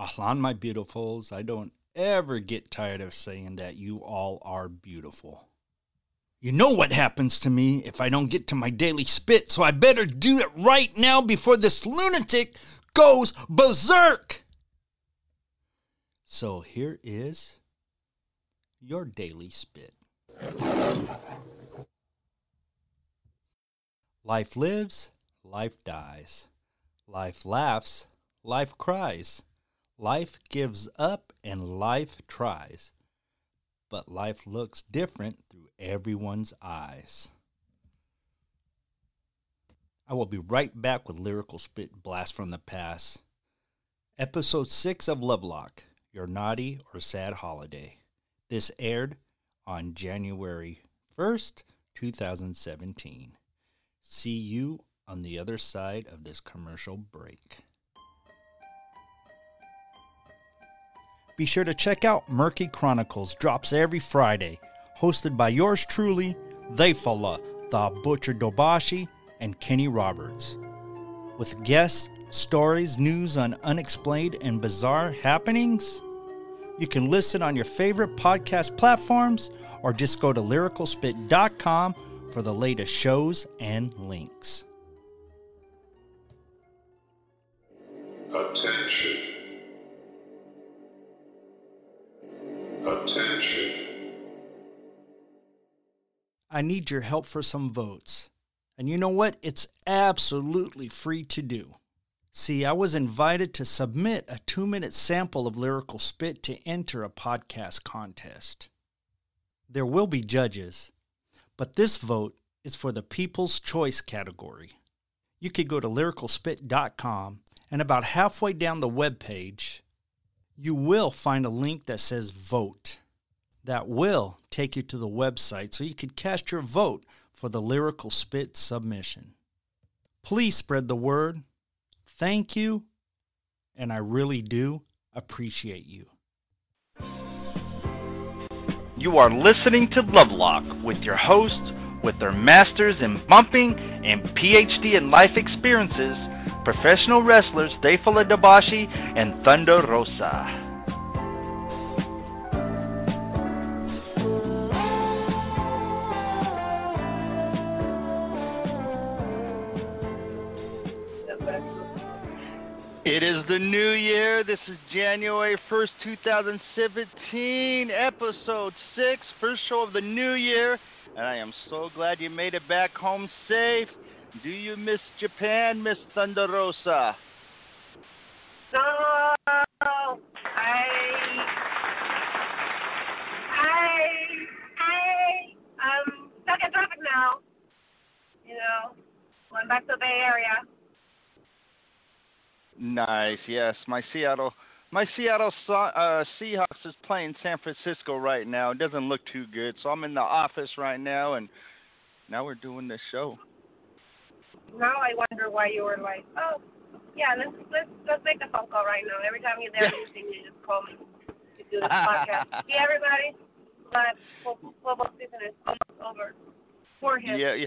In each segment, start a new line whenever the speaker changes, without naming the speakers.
Ahlan, my beautifuls. I don't ever get tired of saying that you all are beautiful. You know what happens to me if I don't get to my daily spit, so I better do it right now before this lunatic goes berserk. So here is your daily spit. Life lives, life dies. Life laughs, life cries. Life gives up and life tries. But life looks different through everyone's eyes. I will be right back with Lyrical Spit Blast from the Past. Episode 6 of Lovelock Your Naughty or Sad Holiday. This aired on January 1st, 2017. See you on the other side of this commercial break. Be sure to check out Murky Chronicles, drops every Friday, hosted by yours truly, Theyfullah, the Butcher Dobashi, and Kenny Roberts. With guests, stories, news on unexplained and bizarre happenings, you can listen on your favorite podcast platforms or just go to lyricalspit.com for the latest shows and links.
Attention. Attention.
I need your help for some votes. And you know what? It's absolutely free to do. See, I was invited to submit a two minute sample of Lyrical Spit to enter a podcast contest. There will be judges, but this vote is for the People's Choice category. You could go to lyricalspit.com and about halfway down the web page, you will find a link that says vote. That will take you to the website so you can cast your vote for the Lyrical Spit submission. Please spread the word. Thank you, and I really do appreciate you.
You are listening to Lovelock with your hosts, with their masters in bumping and PhD in life experiences, professional wrestlers Theyfullah Dabashi and Thunder Rosa. It is the new year. This is January 1st, 2017, episode 6, first show of the new year. And I am so glad you made it back home safe. Do you miss Japan, Miss Thunder Rosa?
No, I, I, I, I'm stuck in traffic now. You know, going back to the Bay Area.
Nice. Yes, my Seattle, my Seattle uh, Seahawks is playing San Francisco right now. It doesn't look too good, so I'm in the office right now, and now we're doing this show.
Now I wonder why you were like, oh, yeah, let's let's let's make the phone call right now. Every time you're there, you just call me to do this podcast. See everybody, but football season is almost over for him.
Yeah, yeah.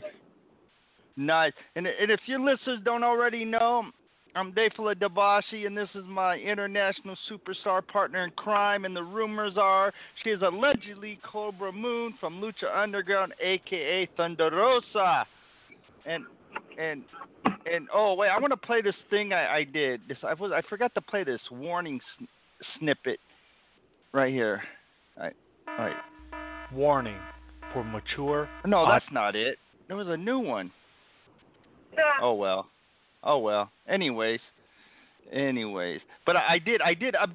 Nice. And and if your listeners don't already know, I'm Theyfullah Dabashi, and this is my international superstar partner in crime. And the rumors are she is allegedly Cobra Moon from Lucha Underground, aka Thunder Rosa. And and and oh wait, I want to play this thing I, I did. This I was I forgot to play this warning sn- snippet right here. All right, all right.
Warning for mature.
No, that's not it. There was a new one.
Yeah.
Oh well. Oh well. Anyways, anyways, but I, I did I did up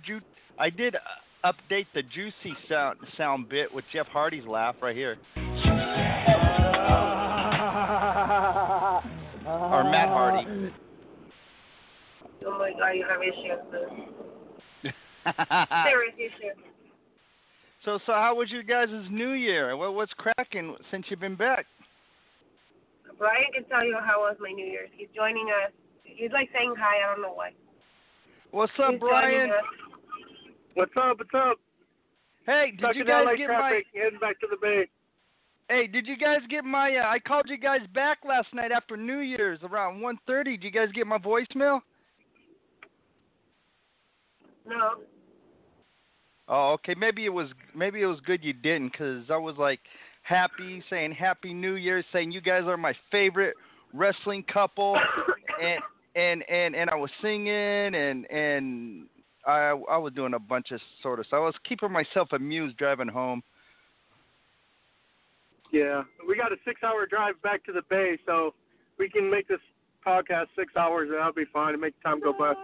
I did uh, update the juicy sound sound bit with Jeff Hardy's laugh right here. Or Matt Hardy.
Oh my God, you have issues. Serious issues.
So so how was your guys' New Year? What what's cracking since you've been back?
Brian can tell you how was my New Year's. He's joining us. He's like saying hi. I don't know why.
What's up,
He's
Brian?
What's up? What's up?
Hey, did
Stuck
you guys
LA
get
traffic, heading back to the bay.
Hey, did you guys get my? Uh, I called you guys back last night after New Year's around 1:30. Did you guys get my voicemail?
No.
Oh, okay. Maybe it was maybe it was good you didn't, cause I was like happy, saying Happy New Year, saying you guys are my favorite wrestling couple, and and and and I was singing and and I I was doing a bunch of sort of so I was keeping myself amused driving home.
Yeah, we got a six-hour drive back to the bay, so we can make this podcast six hours, and that'll be fine. And make time go by.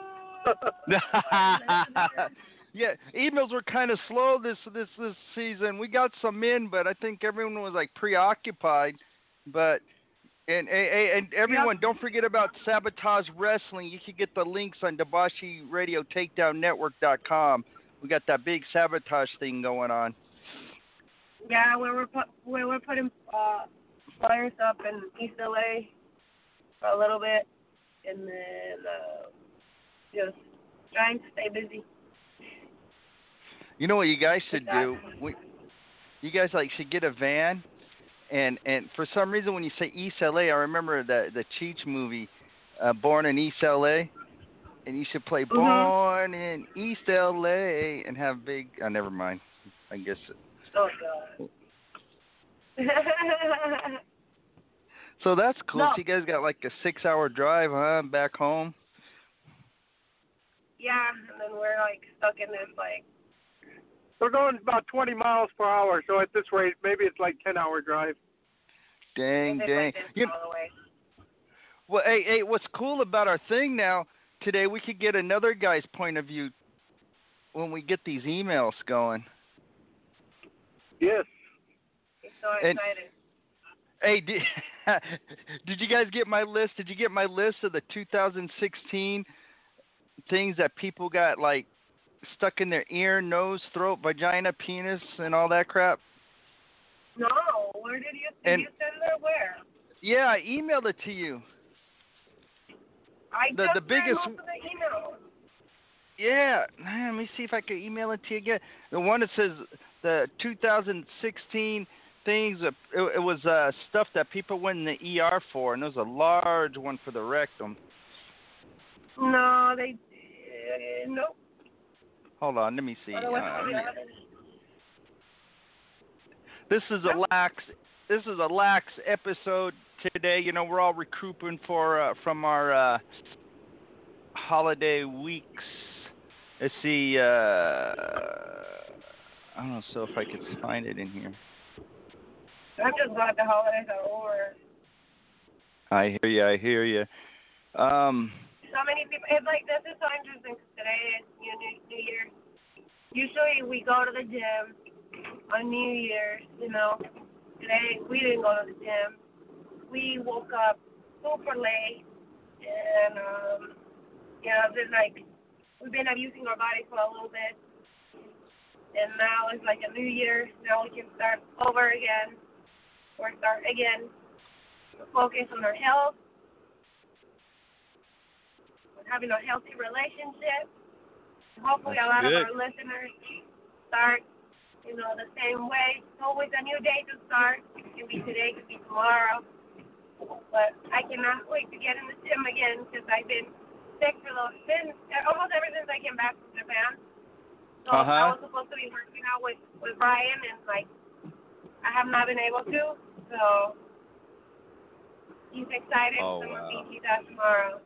yeah, emails were kind of slow this this this season. We got some in, but I think everyone was like preoccupied. But and and, and everyone, don't forget about Sabotage Wrestling. You can get the links on Debashi Radio Takedown Network.com. We got that big sabotage thing going on.
Yeah, where we're put, where we're putting uh, flyers up in East LA for a little bit, and then uh, just trying to stay busy.
You know what you guys should do? We, you guys like should get a van, and and for some reason when you say East LA, I remember the the Cheech movie, uh, Born in East LA, and you should play
Mhm.
Born in East LA and have big. Oh, never mind. I guess.
Oh God.
So that's cool.
No.
So you guys got like a six-hour drive, huh? Back home.
yeah, and then we're like stuck in this like
We're going about 20 miles per hour, so at this rate, maybe it's like 10-hour drive.
Dang,
it's
dang.
like this
You,
all the way.
well, hey, hey, what's cool about our thing now today? We could get another guy's point of view when we get these emails going.
Yes.
I'm so
And-
excited.
Hey, did, did you guys get my list? Did you get my list of the 2016 things that people got like stuck in their ear, nose, throat, vagina, penis, and all that crap?
No, where did you did
And-
you send it? Where?
Yeah, I emailed it to you.
I
The-
just
the biggest-
most of the emails.
Yeah, man, let me see if I can email it to you again. The one that says the 2016 things. uh, It, it was uh, stuff that people went in the ER for, and it was a large one for the rectum.
No, they uh, nope.
Hold on, let me see. Uh, this is a lax. This is a lax episode today. You know, we're all recouping for uh, from our uh, holiday weeks. Let's see. Uh, I don't know. So if I could find it in here.
I'm just glad the holidays are over.
I hear you. I hear you. Um,
So many people. It's like this is so interesting. 'cause Today is you know, New, New Year. Usually we go to the gym on New Year's. You know, today we didn't go to the gym. We woke up super late, and um, you know, just like we've been abusing our body for a little bit, and now it's like a new year. Now we can start over again, or start again. Focus on our health, on having a healthy relationship. Hopefully, a lot
That's
of our listeners start, you know, the same way. It's always a new day to start. It can be today, it could be tomorrow. But I cannot wait to get in the gym again because I've been sick for the since almost ever since I came back from Japan. So I
Uh-huh.
was supposed to be working out with with Brian, and like I have not been able to. So he's excited.
Oh,
so I'm gonna meet you guys tomorrow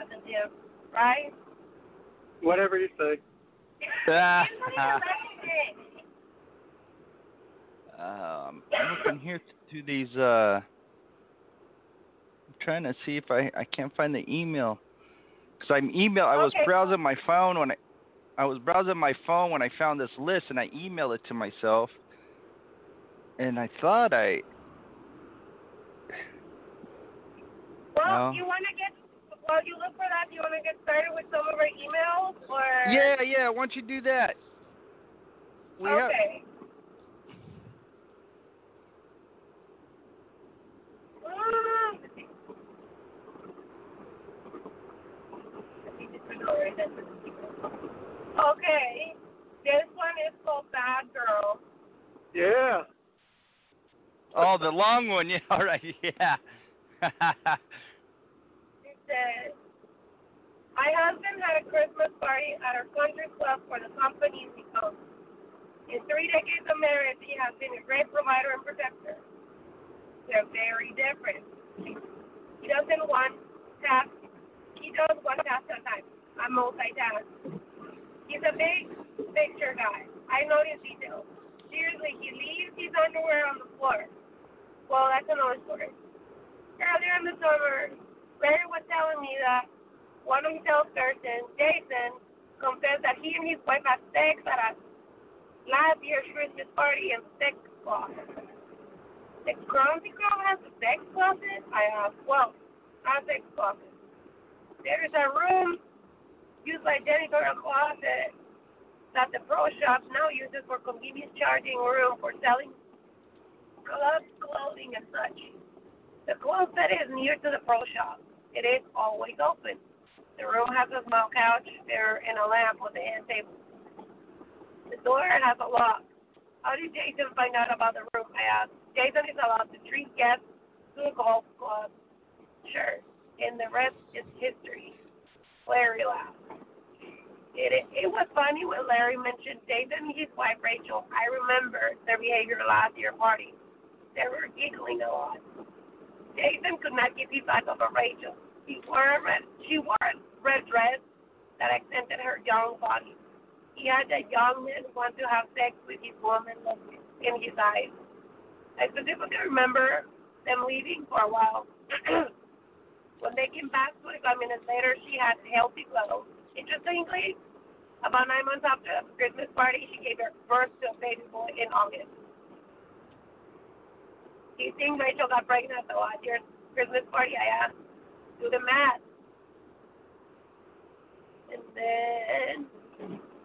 at the gym, right?
Whatever you say.
He's not even listening.
um, I'm looking here to these. Uh, I'm trying to see if I I can't find the email. Cause I'm email. I was
Okay.
browsing my phone when I I was browsing my phone when I found this list, and I emailed it to myself. And I thought I.
Well,
No.
you want to get while you look for that. Do you want to get started with some of our emails, or
Yeah, yeah. Why don't you do that? We have.
okay. Okay, this one is called Bad Girl.
Yeah.
Oh, the long one. Yeah. All right. Yeah.
It says, My husband had a Christmas party at our country club for the company we own. In three decades of marriage, he has been a great provider and protector. They're very different. He doesn't want task. He does one task at a time. I multitask. He's a big picture guy. I notice details. Seriously, he leaves his underwear on the floor. Well, that's another story. Earlier in the summer, Larry was telling me that one of his salesperson, Jason, confessed that he and his wife had sex at a last year's Christmas party in sex closet. The Grumpy Girl has a sex closet? I asked. Well, a sex closet. There is a room used by janitorial closet that the pro shop now uses for convenience charging room for selling gloves, clothing, and such. The closet is near to the pro shop. It is always open. The room has a small couch there and a lamp with a end table. The door has a lock. How did Jason find out about the room? I asked. Jason is allowed to treat guests to a golf club. Sure. And the rest is history. Larry laughed. It, it, was funny when Larry mentioned Jason and his wife Rachel. I remember their behavior last year party. They were giggling a lot. Jason could not keep his eyes of Rachel. She wore a red, she wore a red dress that accented her young body. He had a young man want to have sex with his woman look in his eyes. I specifically remember them leaving for a while. when they came back 25 minutes later, she had healthy clothes. Interestingly, about nine months after the Christmas party, she gave birth to a baby boy in August. Do you think Rachel got pregnant at the last year's Christmas party? I asked. Do the math. And then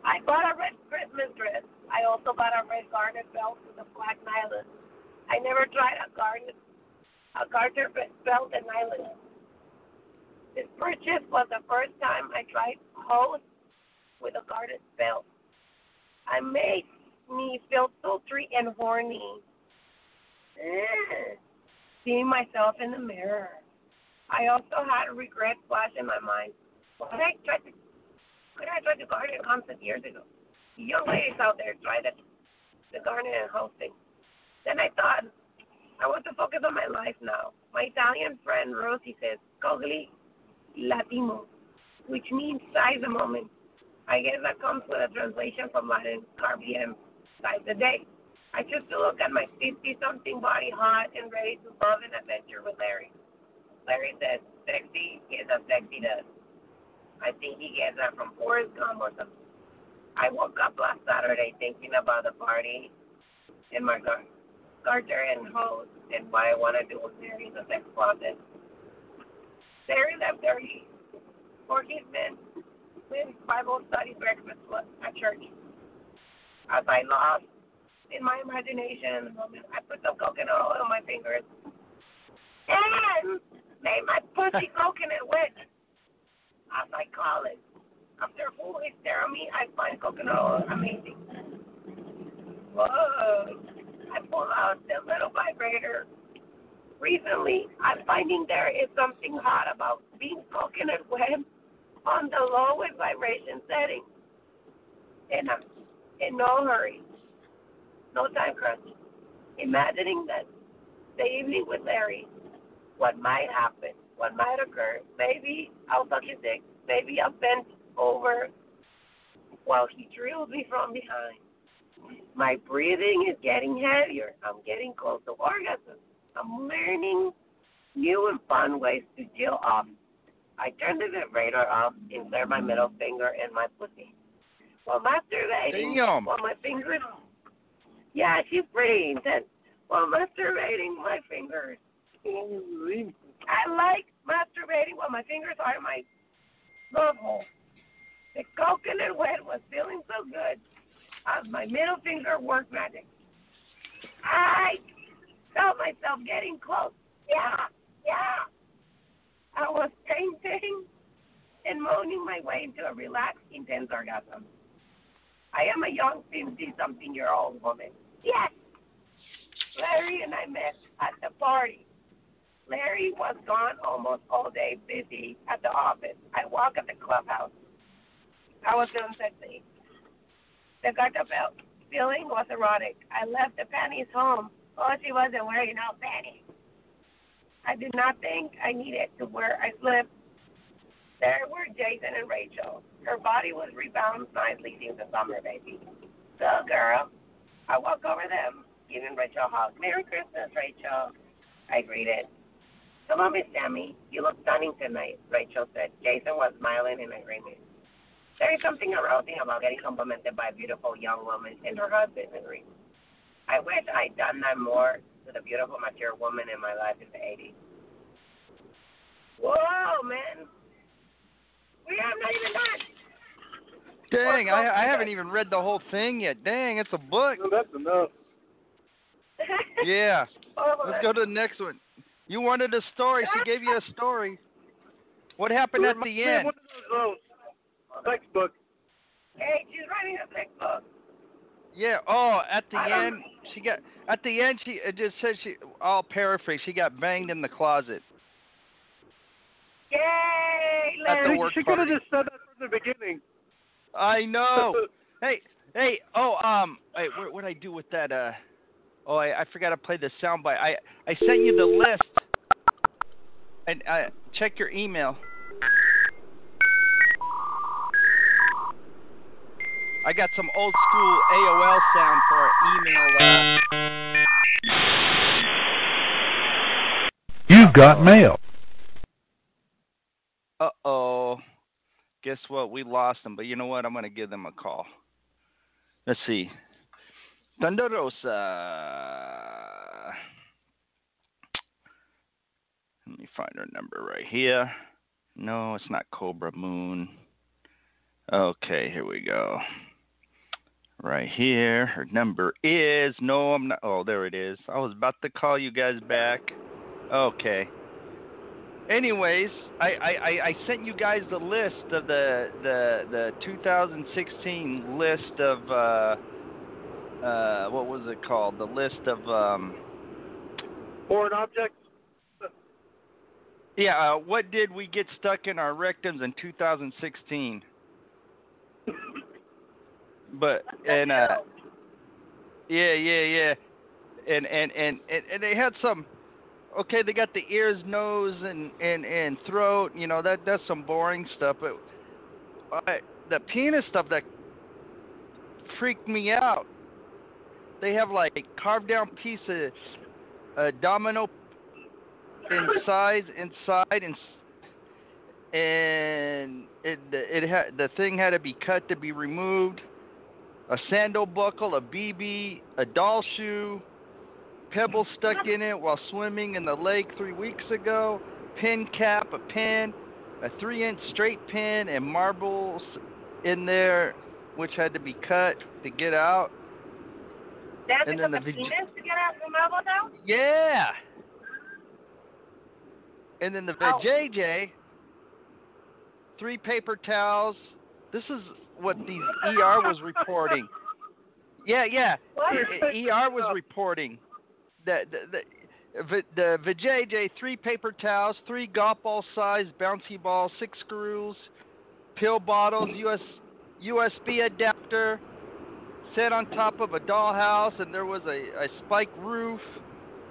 I bought a red Christmas dress. I also bought a red garter belt with a black nylon. I never tried a garter a garter belt and nylon. This purchase was the first time I tried hose with a garter belt. I made me feel sultry and horny. Seeing myself in the mirror. I also had regret flash in my mind. Why I try to why I try to garden concept years ago? Young ladies out there try the the garden and hosting. Then I thought I want to focus on my life now. My Italian friend Rosie says cogli l'attimo, which means size a moment. I guess that comes with a translation from Latin carpe diem, size a day. I choose to look at my 50 something body hot and ready to love an adventure with Larry. Larry says, sexy is as sexy does. I think he gets that from Forrest Gump or something. I woke up last Saturday thinking about the party in my gar- garter and hose and what I want to do with Mary in the sex closet. Larry left early for his men with Bible study breakfast at church. As I lost in my imagination in the moment, I put some coconut oil on my fingers and made my pussy coconut wet, as I call it. After full stare at me, I find coconut oil amazing. Whoa. I pull out the little vibrator. Recently, I'm finding there is something hot about being coconut wet on the lowest vibration setting. And I'm in no hurry, no time crunch. Imagining that the evening with Larry what might happen, what might occur. Maybe I'll suck his dick. Maybe I'll bend over while he drills me from behind. My breathing is getting heavier. I'm getting close to orgasm. I'm learning new and fun ways to deal off. I turned the vibrator off, and insert my middle finger in my pussy. While masturbating,
Damn.
while my fingers. Yeah, she's pretty intense. While masturbating, my fingers I like masturbating while my fingers are in my love hole. The coconut wet was feeling so good as my middle finger worked magic. I felt myself getting close. Yeah, yeah. I was painting and moaning my way into a relaxed, intense orgasm. I am a young 50 something year old woman. Yes! Larry and I met at the party. Larry was gone almost all day, busy at the office. I walk at the clubhouse. I was feeling sexy. The belt feeling was erotic. I left the panties home. Oh, she wasn't wearing no panties. I did not think I needed to wear a slip. There were Jason and Rachel. Her body was rebounded nicely since the summer, baby. So, girl, I walk over them, giving Rachel a hug. Merry Christmas, Rachel. I greeted. Hello, Miss Sammy. You look stunning tonight, Rachel said. Jason was smiling in agreement. There is something arousing about getting complimented by a beautiful young woman and her husband agreed. I wish I'd done that more to the beautiful, mature woman in my life in the 80s. Whoa, man. We have not even done.
Dang, I, I haven't even read the whole thing yet. Dang, it's a book.
No, that's enough.
Yeah.
oh,
Let's go to the next one. You wanted a story. She gave you a story. What happened at the end?
One of those uh, sex books.
Hey, she's writing a sex book.
Yeah. Oh, at the
I don't-
end, she got. At the end, she it just said she. I'll paraphrase. She got banged in the closet.
Yay,
At the
Lynn.
work
She could have just said that from the beginning.
I know. hey, hey. Oh, um. Hey, what what I do with that? Uh. Oh, I, I forgot to play the soundbite. I I sent you the list. And uh, check your email. I got some old school AOL sound for our email. Uh,
You've got mail.
Uh oh. Guess what? We lost them, but you know what? I'm gonna give them a call. Let's see. Thunderosa. Let me find her number right here. No, it's not Cobra Moon. Okay, here we go. Right here. Her number is no, I'm not. Oh, there it is. I was about to call you guys back. Okay. Anyways, I, I, I- I sent you guys the list of the the the 2016 list of uh uh what was it called? The list of um
Foreign objects.
yeah, uh, what did we get stuck in our rectums in 2016? But and uh yeah, yeah, yeah. And and and and, and they had some okay, they got the ears, nose and and and throat, you know, that that's some boring stuff, but I, the penis stuff that freaked me out. They have like carved down piece of uh, domino in size inside and and it it had the thing had to be cut to be removed. A sandal buckle, a BB, a doll shoe, pebble stuck in it while swimming in the lake three weeks ago, pin cap, a pin, a three-inch straight pin, and marbles in there, which had to be cut to get out.
That's
And then
the
the
penis to get out the marble now?
Yeah. And then the oh.
Ow.
JJ, three paper towels. This is what these ER was reporting. Yeah, yeah. ER was reporting that the the, the, the three paper towels, three golf ball sized bouncy balls, six screws, pill bottles, US USB adapter, set on top of a dollhouse, and there was a, a spike roof,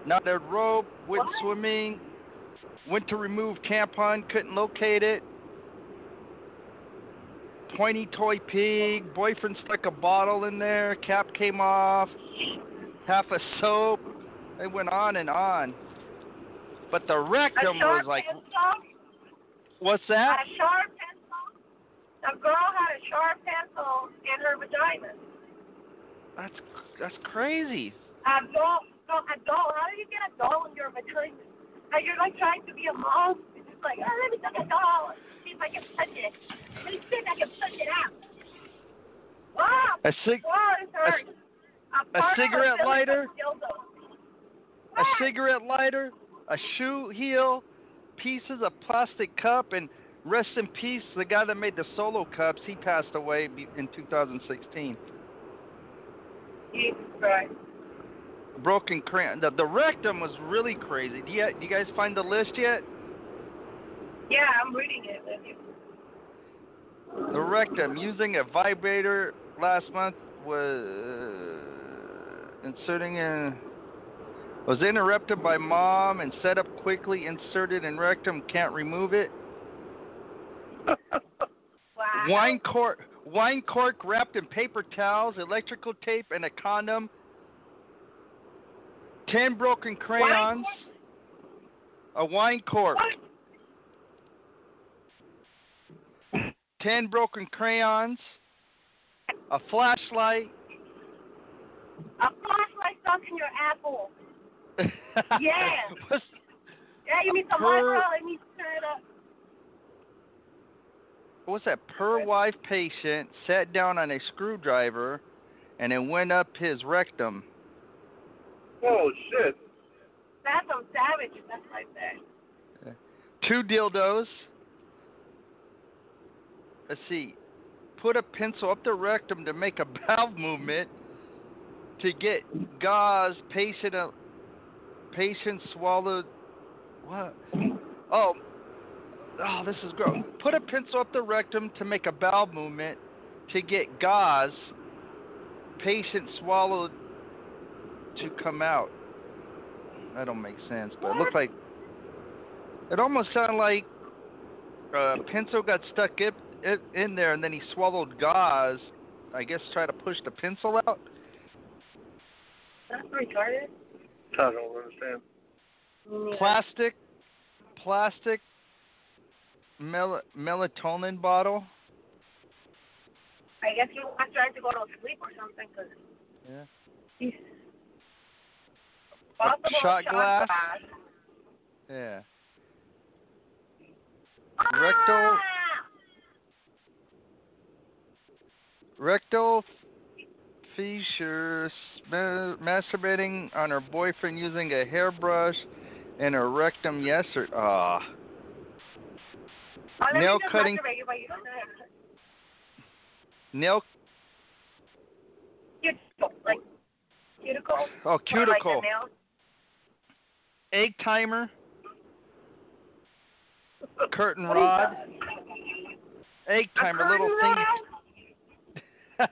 knotted rope, went
What?
swimming, went to remove tampon, couldn't locate it. Pointy toy pig, boyfriend stuck a bottle in there, cap came off, half a soap. It went on and on. But the rectum was like,
pencil?
what's that?
A sharp pencil? The girl had a sharp pencil in her vagina.
That's that's crazy.
A doll, a doll. How do you get a doll in your vagina? Are you're like trying to be a mom? It's just like, oh, let me take a doll. If I can touch it. Let me see if I can touch it out. Wow.
A cig-
hurts.
a
part of
cigarette lighter? a cigarette lighter, a shoe heel, pieces of plastic cup, and rest in peace, the guy that made the solo cups, he passed away in 2016.
Jesus Christ.
Broken cran. The, the rectum was really crazy. Do you, do you guys find the list yet?
Yeah, I'm reading it with you.
The rectum using a vibrator last month was inserting in was interrupted by mom and set up quickly inserted in rectum can't remove it.
Wow.
Wine cork wine cork wrapped in paper towels, electrical tape and a condom. 10 broken crayons. A wine cork.
What?
10 broken crayons. A flashlight.
A flashlight stuck in your apple. Yeah.
What's-
Yeah, you need some
Per-
water. Let me turn it up.
what's that? Per wife patient sat down on a screwdriver and it went up his rectum.
Oh shit.
That's some savage stuff right there.
Two dildos. Let's see. Put a pencil up the rectum to make a bowel movement to get gauze. Patient, uh, patient swallowed. What? Oh. Oh, this is gross. Put a pencil up the rectum to make a bowel movement to get gauze. Patient swallowed to come out. That don't make sense, but it looked like it almost sounded like a pencil got stuck it, it in there, and then he swallowed gauze. I guess try to push the pencil out.
That's retarded.
I don't understand.
Yeah.
Plastic, plastic mel- melatonin bottle.
I guess he was trying to go to sleep or something. Cause
Yeah.
he's possible
shot glass.
glass.
Yeah.
Ah!
Rectal fissure, ma- masturbating on her boyfriend using a hairbrush and her rectum yesterday. Ah.
Oh,
Nail cutting-
masturbate you, but you don't know how to-
Nail.
Cuticle, like cuticle.
Oh,
Like
cuticle.
nails.
Egg timer. Curtain rod. Egg timer, little thing.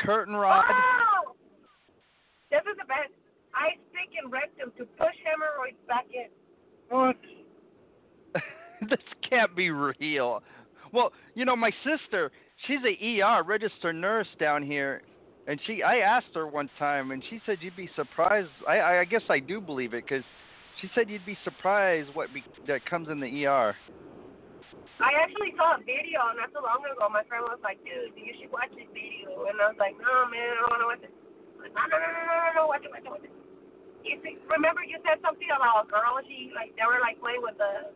Curtain rod.
Oh! This is the best. I stick in rectum to push hemorrhoids back in.
What?
this can't be real. Well, you know, my sister, she's a ER registered nurse down here, and she, I asked her one time, and she said you'd be surprised. I, I guess I do believe it, because she said you'd be surprised what be, that comes in the ER.
I actually saw a video not so long ago. My friend was like, dude, you should watch this video. And I was like, no, man, I don't want to watch it. Like, no, no, no, no, no, no, watch it, watch it, watch it. You see, remember you said something about a girl, she, like, they were, like, playing with a,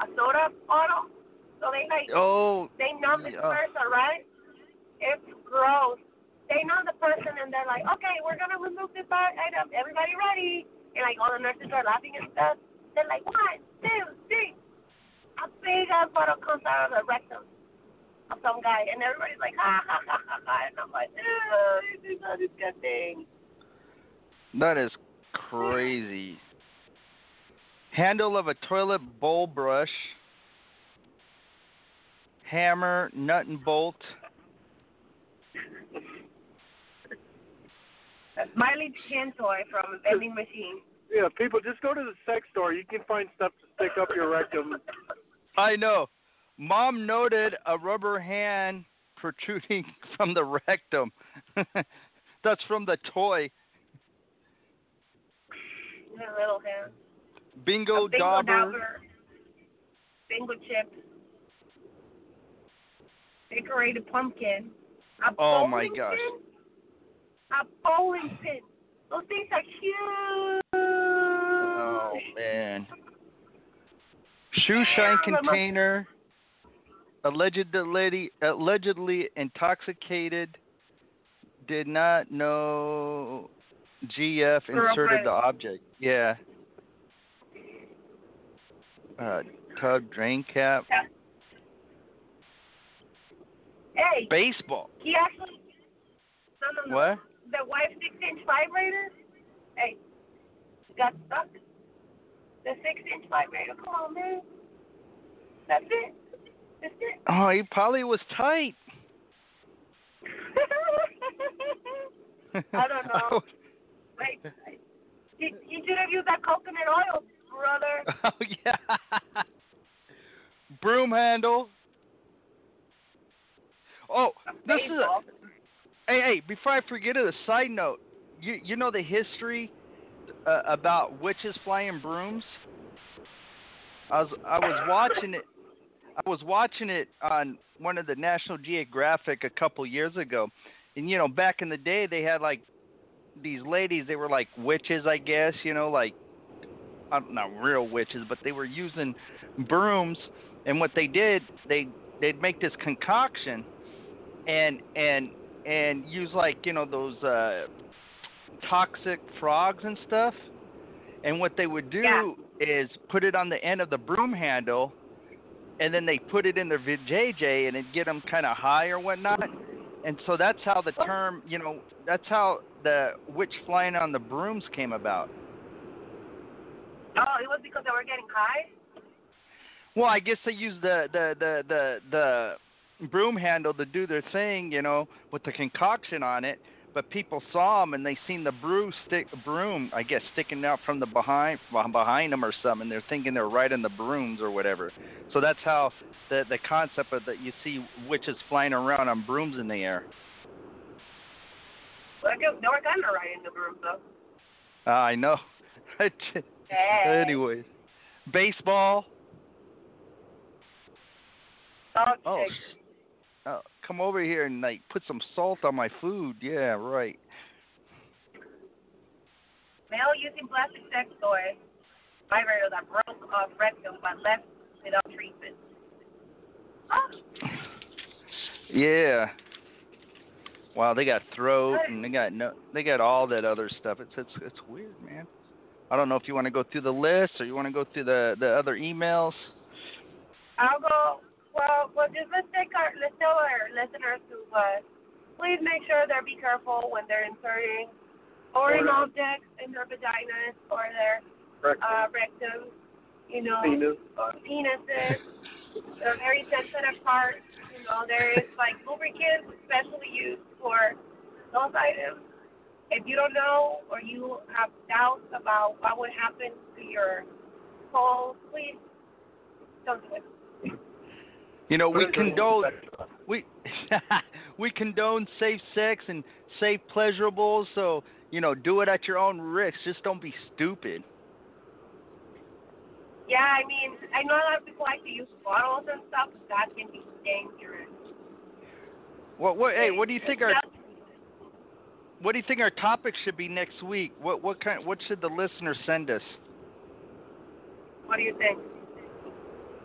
a soda bottle? So they, like,
Oh,
they numb the
Yeah.
person, right? It's gross. They numb the person and they're like, okay, we're gonna remove this item. Everybody ready? And like all the nurses are laughing and stuff. They're like, one, two, three. A big ass bottle comes out of the rectum of some guy, and everybody's like, ha ha ha ha ha. And I'm like, oh, this is so disgusting.
that is crazy. Handle of a toilet bowl brush. Hammer, nut and bolt.
A Miley chin toy from a vending machine.
Yeah, people, just go to the sex store. You can find stuff to stick up your rectum.
I know. Mom noted a rubber hand protruding from the rectum. That's from the toy.
A little hand.
Bingo,
a bingo
dauber.
dauber. Bingo chips. Decorated pumpkin. A
Oh, my
bowling
gosh.
Pin, a bowling pin. Those things are huge.
Oh man. Shoe shine
Yeah, my mom-
container. Allegedly, allegedly intoxicated. Did not know GF inserted the object. Yeah. Uh, tub drain cap.
Hey,
Baseball.
he actually. No, no, no.
What?
The wife six inch vibrator. Hey, got stuck. The six inch vibrator. Come on, man. That's it. That's it.
Oh, he probably was tight.
I don't know. Wait, he, he should have used that coconut oil, brother.
oh yeah. Broom handle. Oh, this is a, hey hey. Before I forget it, a side note. You you know the history uh, about witches flying brooms. I was I was watching it. I was watching it on one of the National Geographic a couple years ago, and you know back in the day they had like these ladies. They were like witches, I guess. You know, like not real witches, but they were using brooms. And what they did, they they'd make this concoction, and and and use like you know those uh, toxic frogs and stuff. And what they would do
Yeah.
is put it on the end of the broom handle, and then they put it in their vajayjay, and it'd get them kind of high or whatnot. And so that's how the term, you know, that's how the witch flying on the brooms came about.
Oh, it was because they were getting high.
Well, I guess they used the the the the the broom handle to do their thing, you know, with the concoction on it. But people saw them and they seen the broom stick broom, I guess, sticking out from the behind behind them or something. They're thinking they're riding the brooms or whatever. So that's how the the concept of that you see witches flying around on brooms in the air.
Well, were kind of right in the room, though.
Ah, I know.
Hey.
Anyways, baseball.
Oh,
oh, come over here and like put some salt on my food. Yeah, right.
Male using plastic sex toy vibrator that broke off rectum but left without treatment. Oh,
Yeah. Wow, they got throat and they got no, they got all that other stuff. It's it's it's weird, man. I don't know if you want to go through the list or you want to go through the the other emails.
I'll go. Well, well, just let's take our let's tell our listeners to uh, please make sure they're be careful when they're inserting foreign
Or-
objects in their vaginas or their
Rectum,
uh, rectums. You know,
penis.
penises. They're very sensitive parts. You know, there is like lubricants especially used for those items. If you don't know or you have doubts about what would happen to your hole, please don't do it.
You know, we
Put
condone we we condone safe sex and safe pleasurables. So you know, do it at your own risk. Just don't be stupid.
Yeah, I mean, I know a lot of people like to use bottles and stuff, but that can be dangerous.
What what hey, what do you think our what do you think our topic should be next week? What what kind what should the listeners send us?
What do you think?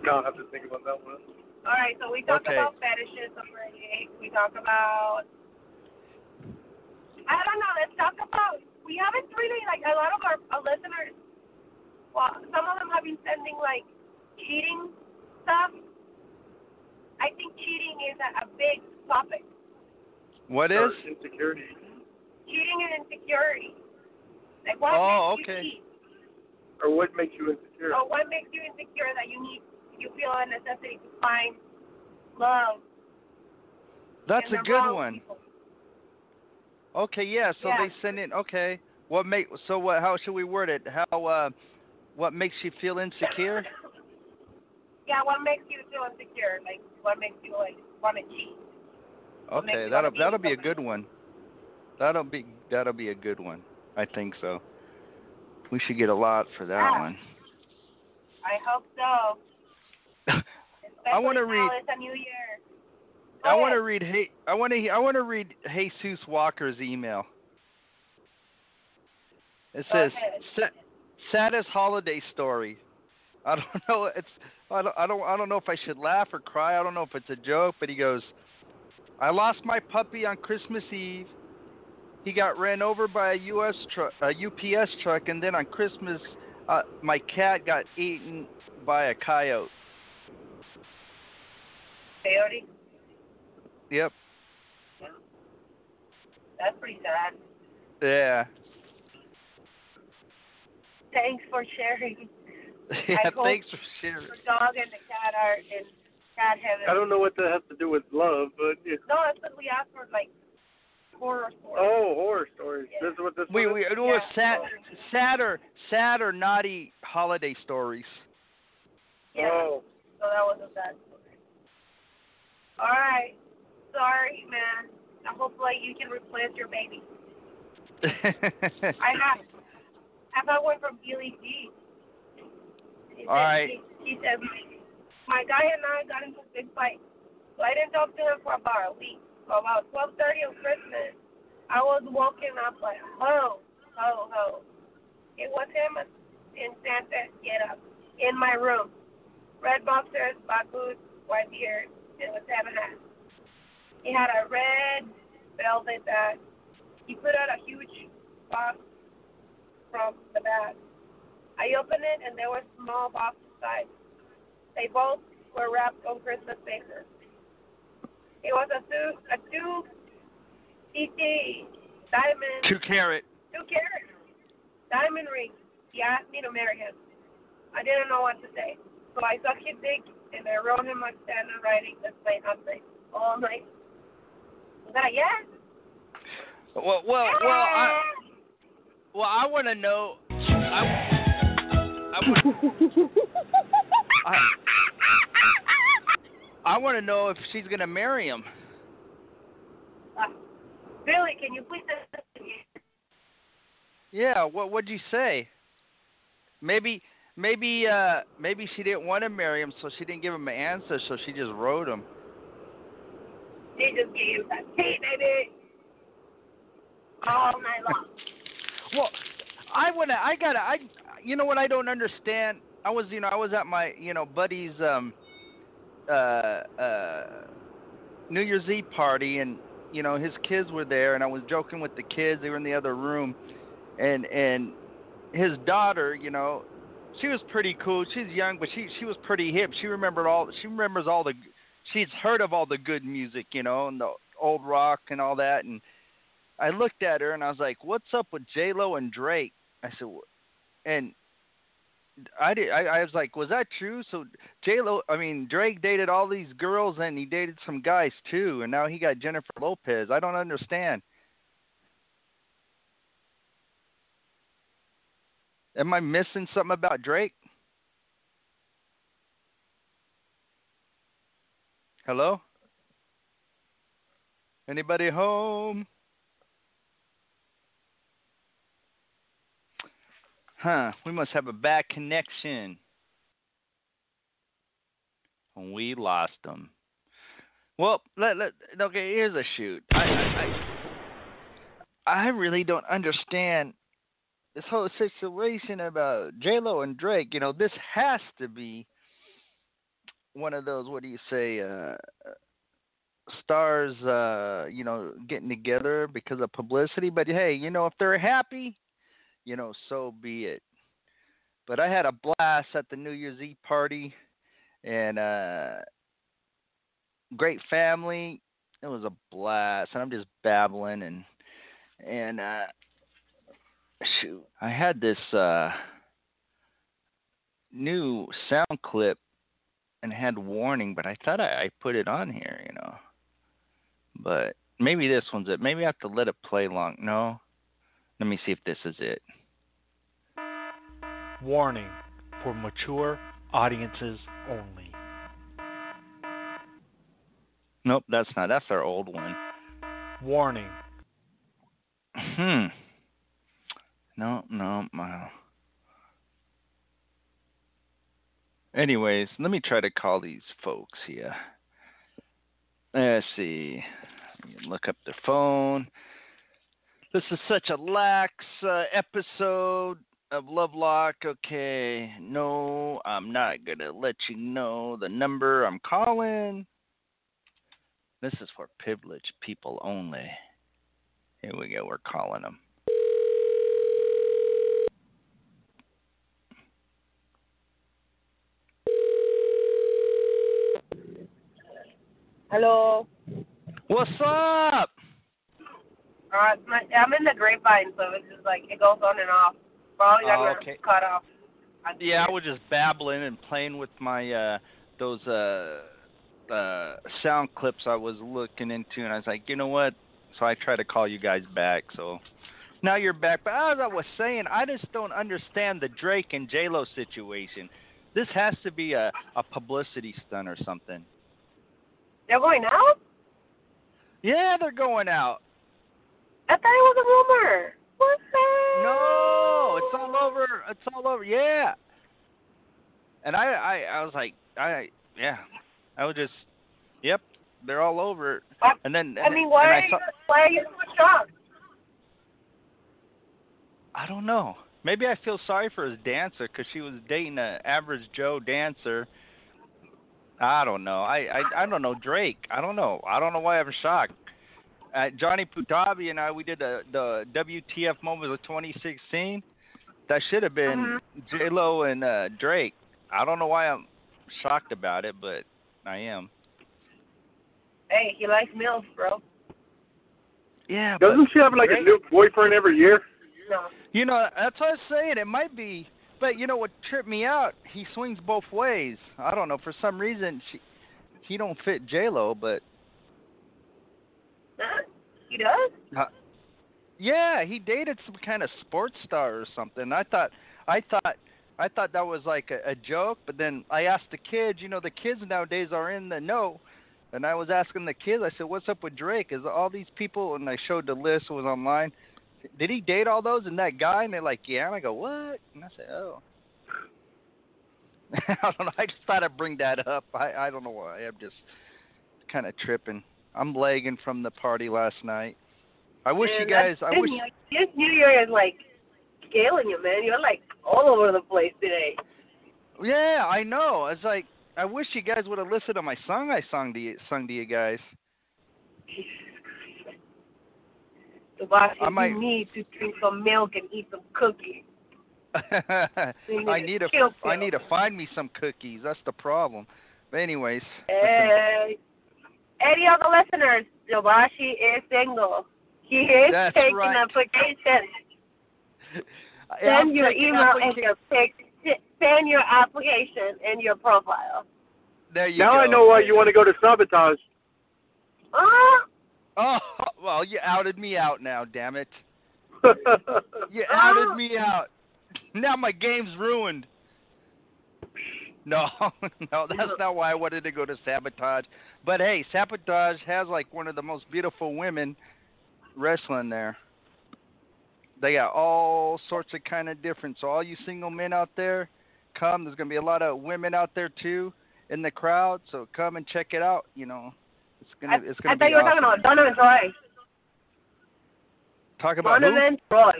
No, I'll have to think about that one.
All right, so we talk
Okay.
about fetishes already. We talk about. I don't know. Let's talk about. We haven't really like a lot of our, our listeners. Well, some of them have been sending like cheating stuff. I think cheating is a, a big topic.
What is Or
insecurity?
Cheating and insecurity. Like what
Oh,
makes
okay.
you cheat?
Or what makes you insecure?
Or what makes you insecure that you need you feel a necessity to find love.
That's a good one.
people.
Okay, yeah. So
Yeah.
they send in. Okay, what make? So what? How should we word it? How? uh What makes you feel insecure?
Yeah, what makes you feel insecure? Like, what makes you like want to cheat? What
Okay, that'll
be
that'll be a good one. That'll be that'll be a good one. I think so. We should get a lot for that
Yeah.
one.
I hope so.
I want to read.
It's a new year. Go
I want to read. Hey, I want to. I want to read Jesus Walker's email. It says, "Saddest holiday story." I don't know. It's. I don't. I don't. I don't know if I should laugh or cry. I don't know if it's a joke. But he goes, "I lost my puppy on Christmas Eve. He got ran over by a U.S. truck, a UPS truck, and then on Christmas, uh, my cat got eaten by a coyote."
Coyote.
Yep.
That's pretty sad.
Yeah.
Thanks for sharing.
yeah.
hope-
Thanks for sharing.
The dog and the cat are in cat heaven.
I don't know what that has to do with love, but it,
No, that's what we asked for, like horror stories.
oh, horror stories.
Yeah.
This is what this
We we
is?
it was
Yeah.
sad, sad or sad or naughty holiday stories.
Yeah.
Oh,
So that wasn't bad story. All right. Sorry, man. I hopefully you can replace your baby. I have. I've had one from Billy G. He
All
said-
right.
He, he said, my guy and I got into a big fight. So I didn't talk to him for about a week. So about 12.30 on Christmas, I was woken up like, ho, ho, ho. It was him in Santa get up in my room. Red boxers, black boots, white beard, and a Santa hat. He had a red velvet bag. He put out a huge box from the bag. I opened it and there were small boxes inside. They both were wrapped on Christmas papers. It was a two a two CT diamond
Two carat.
two carat diamond ring. He asked me to marry him. I didn't know what to say. So I sucked his dick and I wrote him a standard writing that's my husband all night. Was that a yes?
Well, well, well, I, well, I want to know. I, I, would- I, I want to know if she's gonna marry him.
Uh, Billy, can you please
Yeah. What What'd you say? Maybe, maybe, uh, maybe she didn't want to marry him, so she didn't give him an answer, so she just wrote him.
He just gave that tea, baby. All night long.
Well, I wanna, I gotta, I, you know what? I don't understand. I was, you know, I was at my, you know, buddy's um, uh, uh, New Year's Eve party, and you know, his kids were there, and I was joking with the kids. They were in the other room, and and his daughter, you know, she was pretty cool. She's young, but she she was pretty hip. She remembered all. She remembers all the. She's heard of all the good music, you know, and the old rock and all that, and. I looked at her and I was like, "What's up with J Lo and Drake?" I said, "Wh- and I did. I, I was like, "Was that true?" So J Lo, I mean, Drake dated all these girls and he dated some guys too, and now he got Jennifer Lopez. I don't understand. Am I missing something about Drake? Hello? Anybody home? Huh, we must have a bad connection. We lost them. Well, let, let okay, here's a shoot. I, I I I really don't understand this whole situation about J Lo and Drake. You know, this has to be one of those what do you say, uh stars uh, you know, getting together because of publicity. But hey, you know, if they're happy, you know, so be it. But I had a blast at the New Year's Eve party and uh great family. It was a blast. And I'm just babbling and and uh shoot. I had this uh new sound clip and had warning, but I thought I, I put it on here, you know. But maybe this one's it. Maybe I have to let it play long. No. Let me see if this is it.
Warning for mature audiences only.
Nope, that's not. That's our old one.
Warning.
Hmm. No, no, no. Anyways, let me try to call these folks here. Let's see. Let Look up their phone. This is such a lax uh, episode of Lovelock. Okay, no, I'm not gonna let you know the number I'm calling. This is for privileged people only. Here we go. We're calling them.
Hello.
What's up?
Uh, my, I'm in the grapevine, so it's just like it goes on and off. Probably
Oh, okay.
cut off.
Yeah, I was just babbling and playing with my uh those uh uh sound clips I was looking into, and I was like, you know what? So I tried to call you guys back. So now you're back. But as I was saying, I just don't understand the Drake and J Lo situation. This has to be a a publicity stunt or something.
They're going out?
Yeah, they're going out.
I thought it was a rumor. What's that?
No, it's all over. It's all over. Yeah. And I, I, I was like, I, yeah, I was just, yep, they're all over.
I-
And then,
I mean, why are
I
you
saw,
why are you so shocked?
I don't know. Maybe I feel sorry for his dancer because she was dating an average Joe dancer. I don't know. I, I I don't know Drake. I don't know. I don't know why I'm shocked. Uh, Johnny Putabi and I we did the the WTF moments of 2016. That should have been J Lo and uh, Drake. I don't know why I'm shocked about it, but I am.
Hey, he likes milf, bro.
Yeah,
Doesn't she have like a new boyfriend every year?
No.
You know, that's what I was saying. It might be, but you know what tripped me out? He swings both ways. I don't know. For some reason, she, he don't fit J Lo, but
Huh? He does?
yeah, he dated some kind of sports star or something. I thought, I thought, I thought that was like a, a joke. But then I asked the kids. You know, the kids nowadays are in the know. And I was asking the kids. I said, "What's up with Drake? Is all these people?" And I showed the list. It was online. Did he date all those and that guy? And they're like, "Yeah." And I go, "What?" And I said, "Oh." I don't know. I just thought I'd bring that up. I I don't know why. I'm just kind of tripping. I'm lagging from the party last night. I wish you guys. I wish.
This New, this New Year is like scaling you, man. You're like all over the place today.
Yeah, I know. It's like I wish you guys would have listened to my song I sung to you, sung to you guys.
Sebastian,
I might-
you need to drink some milk and eat some cookies.
I need to.
Chill
I need to find me some cookies. That's the problem. But anyways.
Hey, any other listeners, Jobashi is single. He is
That's
taking
right.
applications.
I'm
Send your
taking
email and your pic. Send your application and your profile.
There you
now
go.
I know why you want to go to sabotage.
Uh, oh,
Oh well, you outed me out now. Damn it! You outed me out. Now my game's ruined. No, no, that's not why I wanted to go to Sabotage. But hey, Sabotage has like one of the most beautiful women wrestling there. They got all sorts of kind of different. So all you single men out there, come. There's gonna be a lot of women out there too in the crowd. So come and check it out. You know, it's gonna
I,
it's
I
gonna
thought
be
you were
awesome.
talking about Donovan Troy.
Talk about who?
Donovan Troy.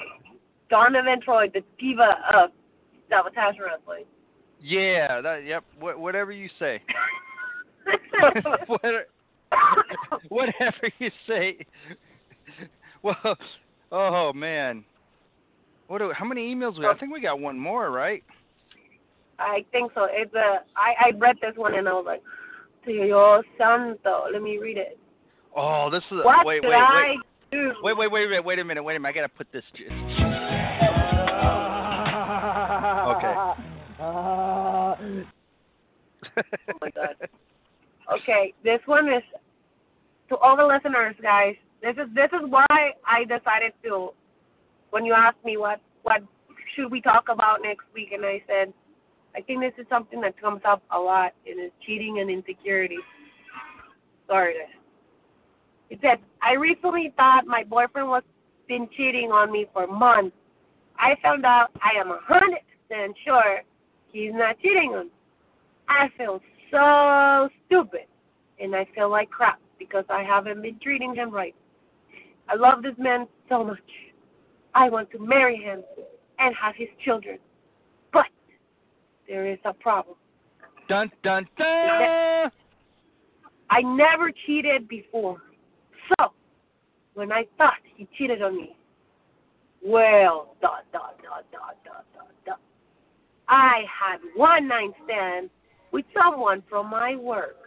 Donovan Troy, the diva of Sabotage Wrestling.
Yeah, that yep. Wh- whatever you say. Whatever- you say. Well, oh man. What? Do, how many emails we? I think we got one more, right?
I think so. It's a. I I read this one and I was like, Dios santo. Let me read it.
Oh, this is.
What
wait,
did
wait,
I
wait? Wait, wait, wait, wait, wait a minute, wait a minute. I gotta put this. okay.
Oh my God. Okay, this one is to all the listeners, guys. This is this is why I decided to. When you asked me what what should we talk about next week, and I said, I think this is something that comes up a lot, and it's cheating and insecurity. Sorry, guys. Said, I recently thought my boyfriend was been cheating on me for months. I found out I am a hundred percent sure he's not cheating on me. I feel so stupid and I feel like crap because I haven't been treating him right. I love this man so much. I want to marry him and have his children. But there is a problem.
dun dun dun.
I never cheated before. So, when I thought he cheated on me, well, dot, dot, dot, dot, dot, dot, dot. I had one night stand with someone from my work.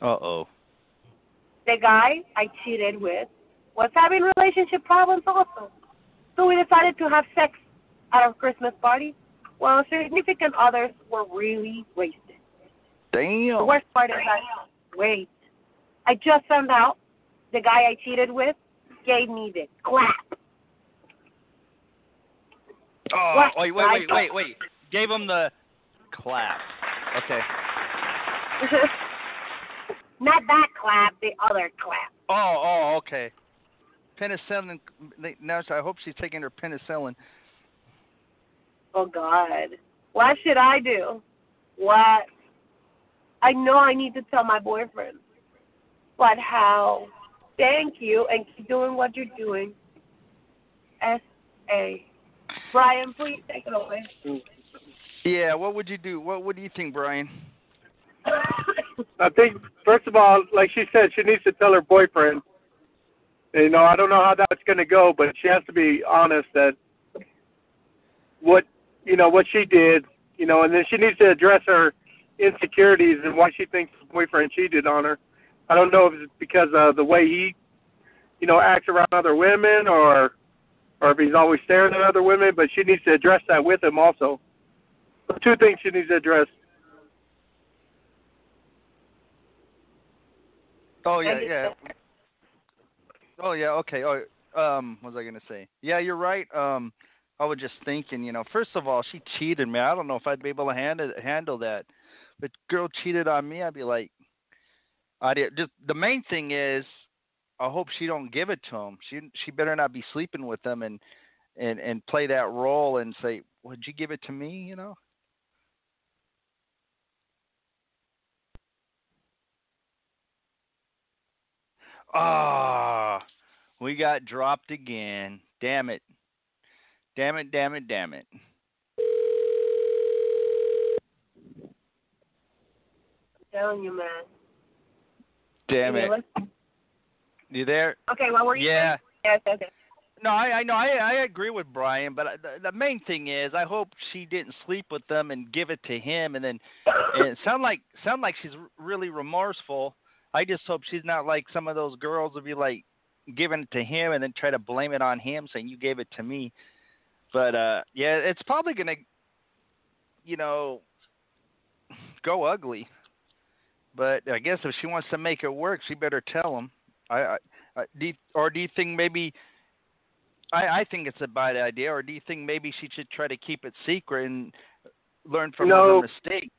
Uh oh.
The guy I cheated with was having relationship problems also. So we decided to have sex at our Christmas party while significant others were really wasted.
Damn.
The worst part is that wait. I just found out the guy I cheated with gave me this clap.
Oh,
What?
wait, wait, wait, wait, wait. Gave him the clap. Okay.
Not that clap, the other clap.
Oh, oh, okay. Penicillin. Now, I hope she's taking her penicillin.
Oh God. What should I do? What? I know I need to tell my boyfriend. But how? Thank you and keep doing what you're doing. S A. Brian, please take it away.
Yeah. What would you do? What What do you think, Brian?
I think first of all, like she said, she needs to tell her boyfriend. You know, I don't know how that's going to go, but she has to be honest that what you know what she did. You know, and then she needs to address her insecurities and why she thinks her boyfriend cheated on her. I don't know if it's because of the way he, you know, acts around other women or or if he's always staring at other women, but she needs to address that with him also. Two things she needs to address.
Oh yeah, yeah. Oh yeah, okay. Oh, um, what was I gonna say? Yeah, you're right. Um, I was just thinking, you know, first of all, she cheated me. I don't know if I'd be able to handle handle that. But girl cheated on me, I'd be like, I did. Just the main thing is, I hope she don't give it to him. She she better not be sleeping with them and and and play that role and say, would you give it to me? You know. Ah, we got dropped again. Damn it. Damn it, damn it, damn it.
I'm telling you, man.
Damn it. You there?
Okay, what were you
Yeah.
Yes, okay.
No, I, I know. I, I agree with Brian, but the, the main thing is, I hope she didn't sleep with them and give it to him, and then and it sound like sound like she's really remorseful. I just hope she's not like some of those girls would be like giving it to him and then try to blame it on him, saying you gave it to me. But uh yeah, it's probably gonna, you know, go ugly. But I guess if she wants to make it work, she better tell him. I, I, do you, or do you think maybe I, I think it's a bad idea, or do you think maybe she should try to keep it secret and learn from
No.
her mistake?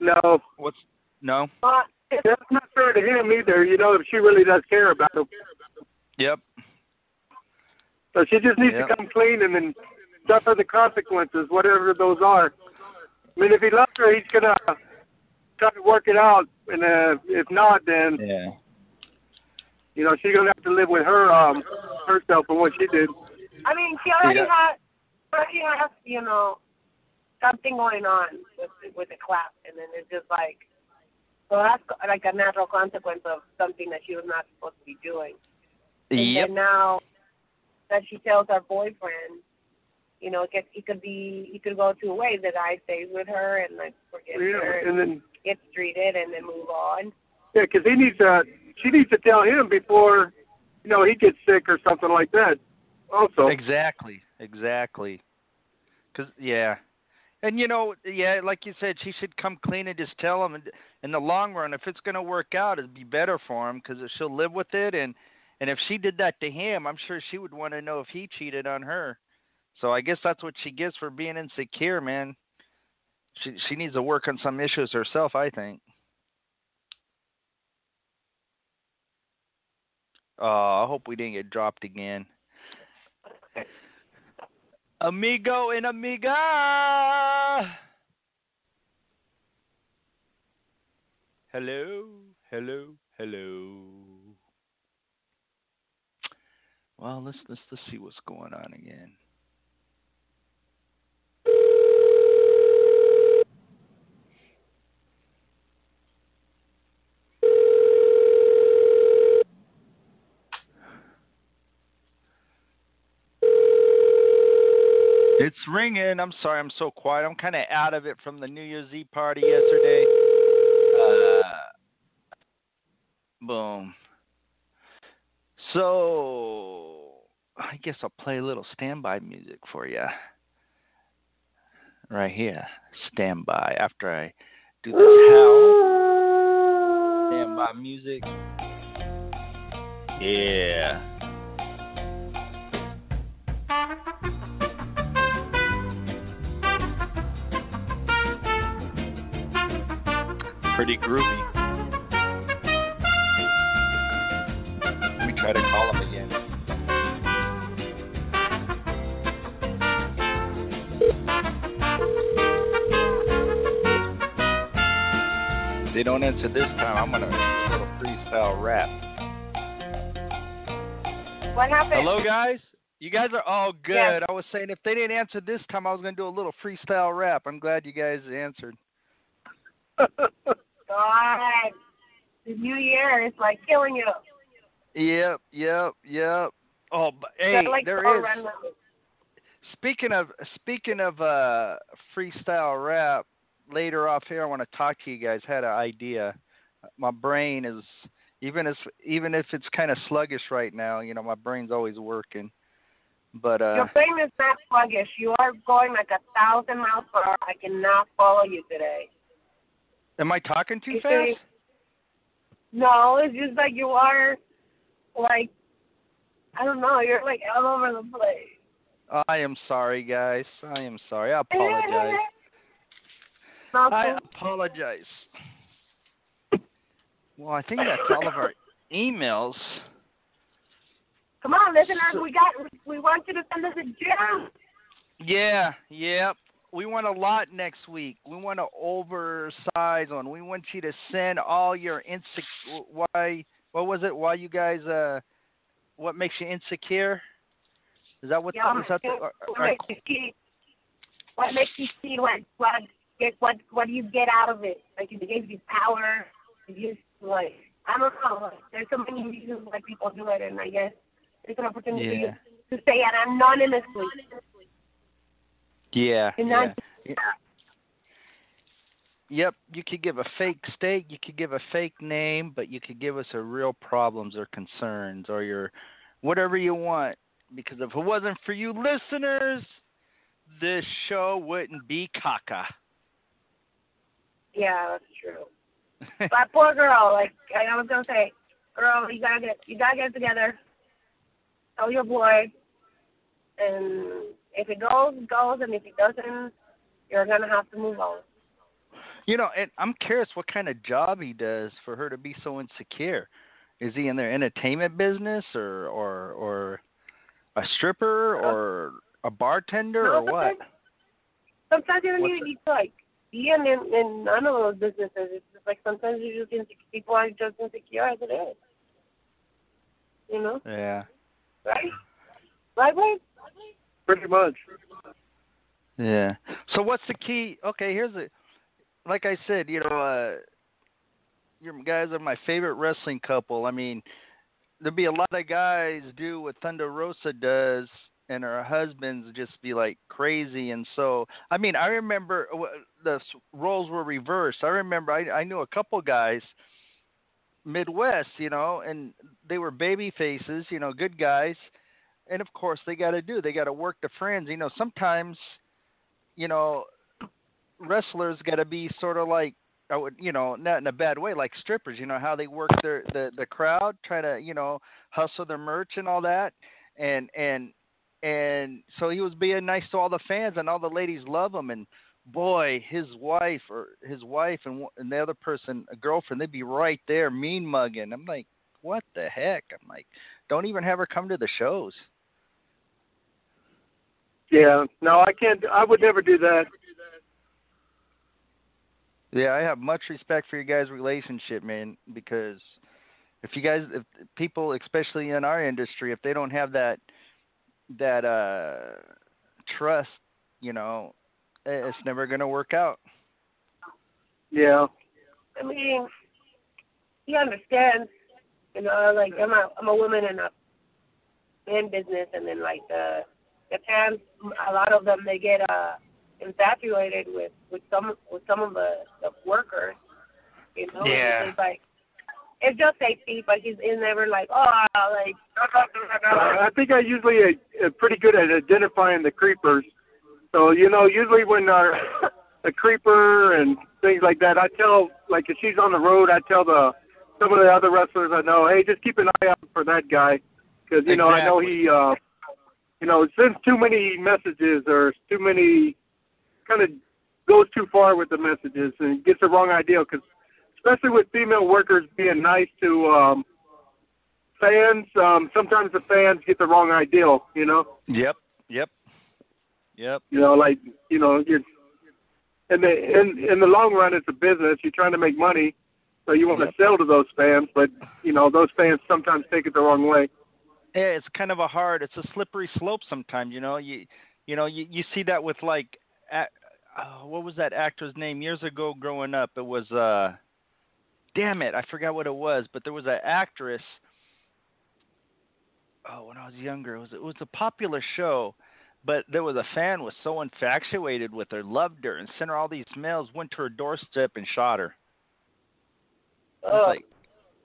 No,
What's no?
But
that's not fair to him either. You know, if she really does care about him,
Yep.
so she just needs
Yep.
to come clean and then suffer the consequences, whatever those are. I mean, if he loves her, he's gonna try to work it out, and uh, if not, then
Yeah.
you know she's gonna have to live with her um herself and what she did.
I mean, she already
Yeah.
had, already has, you know, something going on with with the clap, and then it's just like, well, that's like a natural consequence of something that she was not supposed to be doing. And
Yep.
then now that she tells her boyfriend, you know, it, gets, it could be, it could go two ways. The guy stays with her and like forgets
Yeah,
her and
and then
gets treated, and then move on.
yeah, because he needs to, she needs to tell him before, you know, he gets sick or something like that. Also,
Exactly. Exactly. Cause yeah, and you know, yeah, like you said, she should come clean and just tell him. And in the long run, if it's gonna work out, it'd be better for him because she'll live with it. And and if she did that to him, I'm sure she would want to know if he cheated on her. So I guess that's what she gets for being insecure, man. She she needs to work on some issues herself, I think. Oh, I hope we didn't get dropped again. Amigo and amiga. Hello, hello, hello. Well, let's let's let's see what's going on again. It's ringing. I'm sorry, I'm so quiet. I'm kind of out of it from the New Year's Eve party yesterday. Uh, boom. So, I guess I'll play a little standby music for you. Right here. Standby after I do this howl. my music. Yeah. Pretty groovy. Me try to call him again. If they don't answer this time, I'm gonna do a little freestyle rap.
What happened?
Hello, guys. You guys are all good.
Yes.
I was saying if they didn't answer this time, I was gonna do a little freestyle rap. I'm glad you guys answered.
God, the new year is like killing you.
Yep, yep, yep. Oh, but, hey,
like,
there
so
is.
random.
Speaking of speaking of uh freestyle rap, later off here I want to talk to you guys. Had an idea. My brain is even if even if it's kind of sluggish right now, you know, my brain's always working. But uh
Your brain is not sluggish. You are going like a thousand miles per hour. I cannot follow you today.
Am I talking too fast?
No, it's just like you are, like, I don't know. You're like all over the place.
I am sorry, guys. I am sorry. I apologize. I apologize. Well, I think that's all of our emails.
Come on, listeners. We got. We want you to send us a gem.
Yeah, yep. We want a lot next week. We want to oversize on. We want you to send all your insec. Why? What was it? Why you guys? Uh, what makes you insecure? Is that what?
Yeah,
is that the,
what makes you see? What makes you see what what get what what do you get out of it? Like it gives you power. It gives like I don't know. Like, there's so many reasons why people do it, and I guess it's an opportunity
Yeah.
to say it anonymously
yeah.
and
yeah.
not
Yep, you could give a fake state, you could give a fake name, but you could give us a real problems or concerns or your whatever you want. Because if it wasn't for you listeners, this show wouldn't be caca.
Yeah, that's true. But poor girl, like I was gonna say, girl, you gotta get you gotta get together. Tell your boy, and if it goes, it goes, and if it doesn't, you're gonna have to move on.
you know, and I'm curious what kind of job he does for her to be so insecure. Is he in their entertainment business or or or a stripper uh, or a bartender
No,
or what?
sometimes- you don't
What's
even need to like be in, in in none of those businesses. It's just like sometimes you just insecure. People are just insecure as it is. You know,
Yeah.
right? Right, Wade?
Pretty much.
Yeah. So what's the key? Okay, here's a like I said, you know, uh you guys are my favorite wrestling couple. I mean, there'd be a lot of guys do what Thunder Rosa does and her husbands just be like crazy and so I mean, I remember w- the roles were reversed. I remember I I knew a couple guys Midwest, you know, and they were baby faces, you know, good guys. And of course, they got to do. They got to work the friends. You know, sometimes, you know, wrestlers got to be sort of like I would, you know, not in a bad way, like strippers. You know how they work their the the crowd, try to you know hustle their merch and all that, and and and so he was being nice to all the fans, and all the ladies love him. And boy, his wife or his wife and and the other person, a girlfriend, they'd be right there, mean mugging. I'm like, what the heck? I'm like, don't even have her come to the shows.
Yeah. No, I can't. I would never do that.
Yeah, I have much respect for your guys' relationship, man, because if you guys if people especially in our industry, if they don't have that that uh trust, you know, it's never going to work out.
Yeah.
I mean, he understands. You know, like I'm a I'm a woman in a in business, and then like the the fans, a lot of them they get uh infatuated with with some with some of the the workers. You know,
Yeah.
it's like it's just safety, but he's, he's never like oh like.
I think I usually uh, uh, pretty good at identifying the creepers. So you know, usually when our a creeper and things like that, I tell like if she's on the road, I tell the some of the other wrestlers I know, hey, just keep an eye out for that guy, because you know I know he, uh, you know, sends too many messages or too many, kind of goes too far with the messages and gets the wrong idea. Because especially with female workers being nice to um, fans, um, sometimes the fans get the wrong ideal. You know.
Yep. Yep. Yep.
You know, like you know, you're in the in in the long run, it's a business. You're trying to make money, so you want to sell to those fans, but you know those fans sometimes take it the wrong way.
Yeah, it's kind of a hard. It's a slippery slope sometimes. You know, you you know you you see that with like, a- uh, what was that actor's name years ago growing up? It was uh, damn it, I forgot what it was, but there was an actress. Oh, when I was younger, it was it was a popular show, but there was a fan was so infatuated with her, loved her, and sent her all these mails. Went to her doorstep and shot her. Was like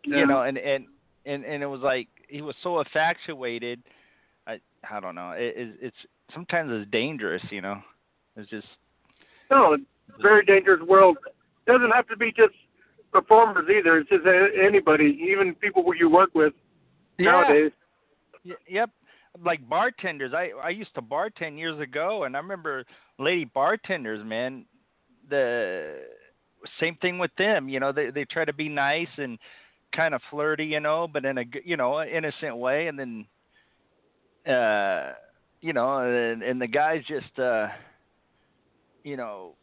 you know, and and and and it was like he was so infatuated. I I don't know. It, it, it's sometimes it's dangerous, you know. It's just
No, it's a very dangerous world. It doesn't have to be just performers either. It's just a- anybody, even people who you work with nowadays.
Y- Yep. Like bartenders, I I used to bartend years ago, and I remember lady bartenders, man. The same thing with them, you know. They they try to be nice and kind of flirty, you know, but in a you know innocent way, and then uh you know, and, and the guys just uh you know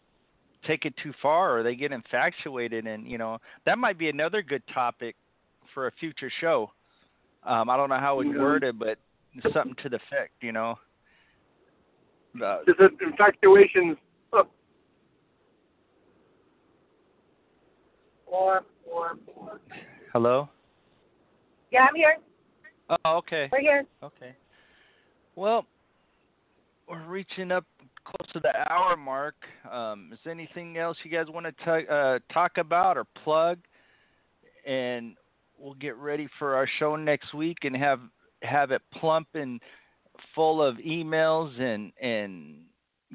take it too far or they get infatuated and you know that might be another good topic for a future show um i don't know how it would
Yeah.
word it but something to the effect you know uh,
infatuations.
Four, four, four.
hello
Yeah, I'm here.
oh okay
We're here.
okay well we're reaching up close to the hour mark um is there anything else you guys want to t- uh talk about or plug and we'll get ready for our show next week and have have it plump and full of emails and and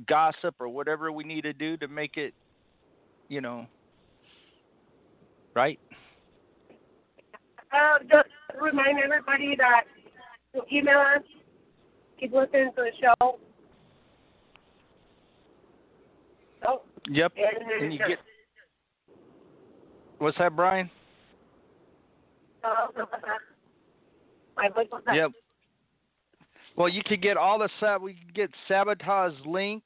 gossip or whatever we need to do to make it you know right
Uh, just remind everybody that to email us. Keep listening to the show. Oh,
yep
and,
and you get what's that brian
Oh, my voice was not-
Yep. Well, you could get all the sab. We could get Sabotage link.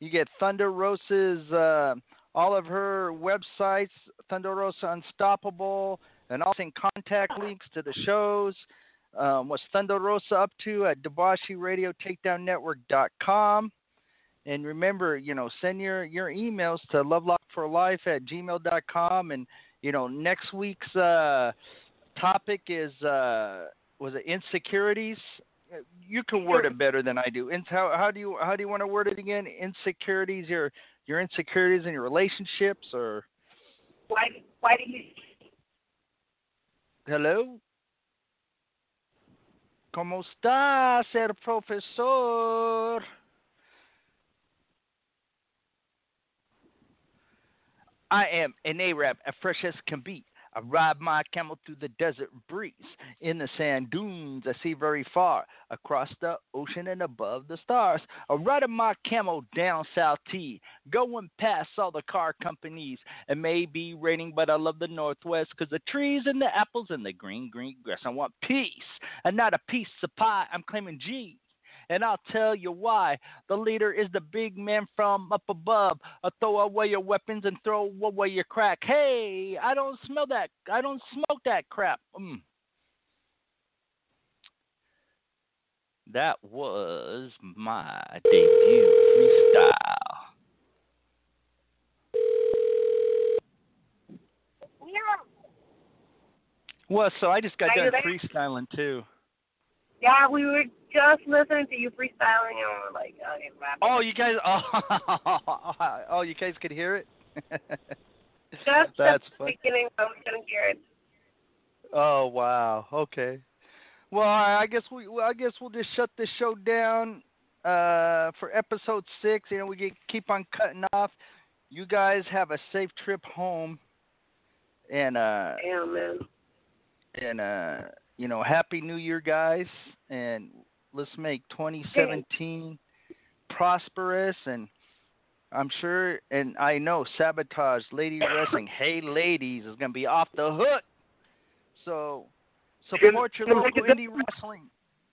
You get Thunder Rosa's uh, all of her websites, Thunder Rosa Unstoppable, and also in contact links to the shows. Um, what's Thunder Rosa up to at Debashi Radio Takedown Network.com. And remember, you know, send your, your emails to lovelockforlife at gmail.com. And, you know, next week's uh, topic is uh, was it insecurities? You can word it better than I do. And how how do you how do you want to word it again? Insecurities, your your insecurities in your relationships, or
Why, why do you?
hello. ¿Cómo está, ser profesor? I am an Arab, as fresh as can be. I ride my camel through the desert breeze. In the sand dunes, I see very far across the ocean and above the stars. I ride my camel down South T, going past all the car companies. It may be raining, but I love the Northwest because the trees and the apples and the green, green grass. I want peace and not a piece of pie. I'm claiming G. And I'll tell you why. The leader is the big man from up above. Uh, throw away your weapons and throw away your crack. Hey, I don't smell that. I don't smoke that crap. Mm. That was my debut freestyle. Well, so I just got done freestyling too.
Yeah, we were just listening to you freestyling, and we're like, okay, rap.
Oh, you guys! Oh, oh, you guys could hear it.
just
that's
the beginning, so we couldn't hear it.
Oh wow. Okay. Well, I I guess we well, I guess we'll just shut this show down uh, for episode six. You know, we get, keep on cutting off. You guys have a safe trip home, and uh,
Damn, man.
and uh, you know, happy New Year, guys, and let's make 2017 prosperous and. I'm sure, and I know Sabotage Lady Wrestling, Hey Ladies, is going to be off the hook. So support your local indie wrestling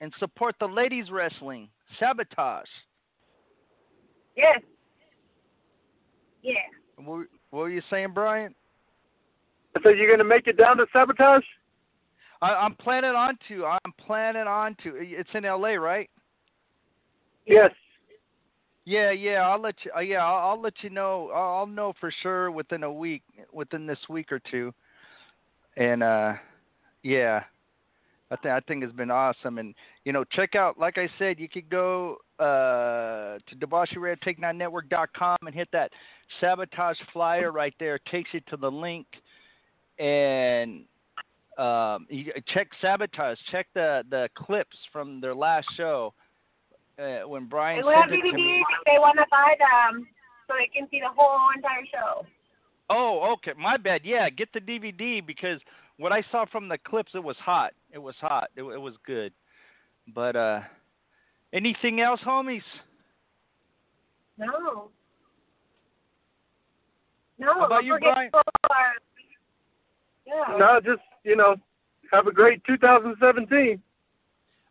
and support the ladies wrestling. Sabotage.
Yes. Yeah.
What, what were you saying, Brian?
So you're gonna make it down to sabotage?
I, I'm planning on to. I'm planning on to. It's in L.A., right?
Yes.
Yeah, yeah. I'll let you. Uh, yeah, I'll, I'll let you know. I'll, know for sure within a week, within this week or two. And uh, yeah, I think I think it's been awesome. And you know, check out. Like I said, you could go uh, to debaucherytakenetwork.com and hit that sabotage flyer right there. It takes you to the link, and um, you check sabotage. Check the the clips from their last show. Uh, when Brian
And we have
sent it to me.
DVDs if they want to buy them so they can see the whole entire show.
Oh, okay. My bad. Yeah, get the DVD because what I saw from the clips, it was hot. It was hot. It, it was good. But uh, anything else, homies?
No. No.
How about you, Brian?
to follow our- Yeah.
No, just you know, have a great 2017.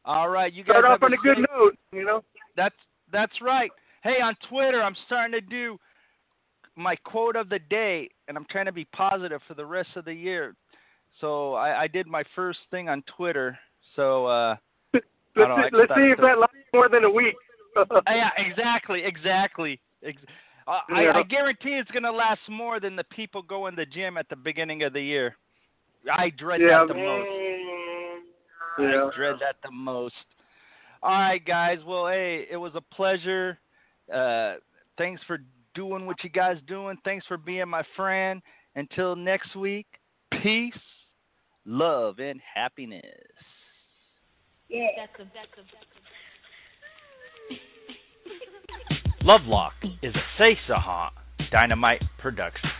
All right, you guys
Start off on a good
safe-
note. You know.
That's that's right. Hey, on Twitter, I'm starting to do my quote of the day, and I'm trying to be positive for the rest of the year. So I, I did my first thing on Twitter. So uh,
Let's,
know, I
see, let's see if that lasts more than a week.
yeah, exactly, exactly. Ex- uh, I,
Yeah.
I guarantee it's going to last more than the people go in the gym at the beginning of the year. I dread
Yeah,
that the most.
Yeah.
I dread that the most. All right, guys. Well, hey, it was a pleasure. Uh, thanks for doing what you guys doing. Thanks for being my friend. Until next week, peace, love, and happiness.
Yeah.
Lovelock is a Say Saha Dynamite production.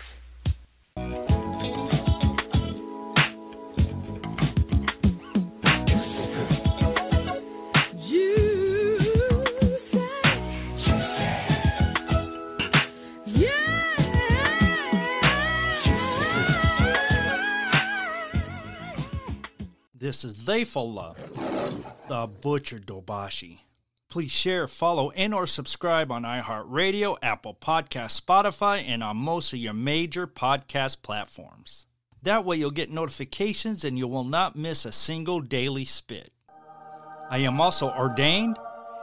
This is They For Love, the Butcher Dobashi. Please share, follow, and or subscribe on iHeartRadio, Apple Podcast, Spotify, and on most of your major podcast platforms. That way you'll get notifications and you will not miss a single daily spit. I am also ordained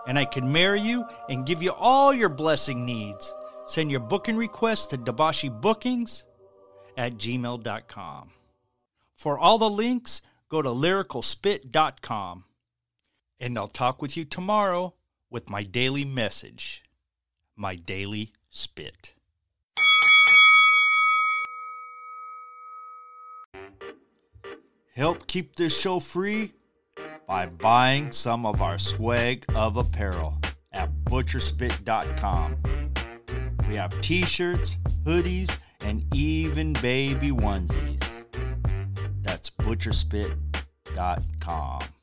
and I can marry you and give you all your blessing needs. Send your booking requests to Dabashi Bookings at gmail.com. For all the links, go to lyricalspit.com. And I'll talk with you tomorrow with my daily message, my daily spit. Help keep this show free by buying some of our swag of apparel at butcherspit.com. We have t shirts, hoodies, and even baby onesies. That's butcherspit.com.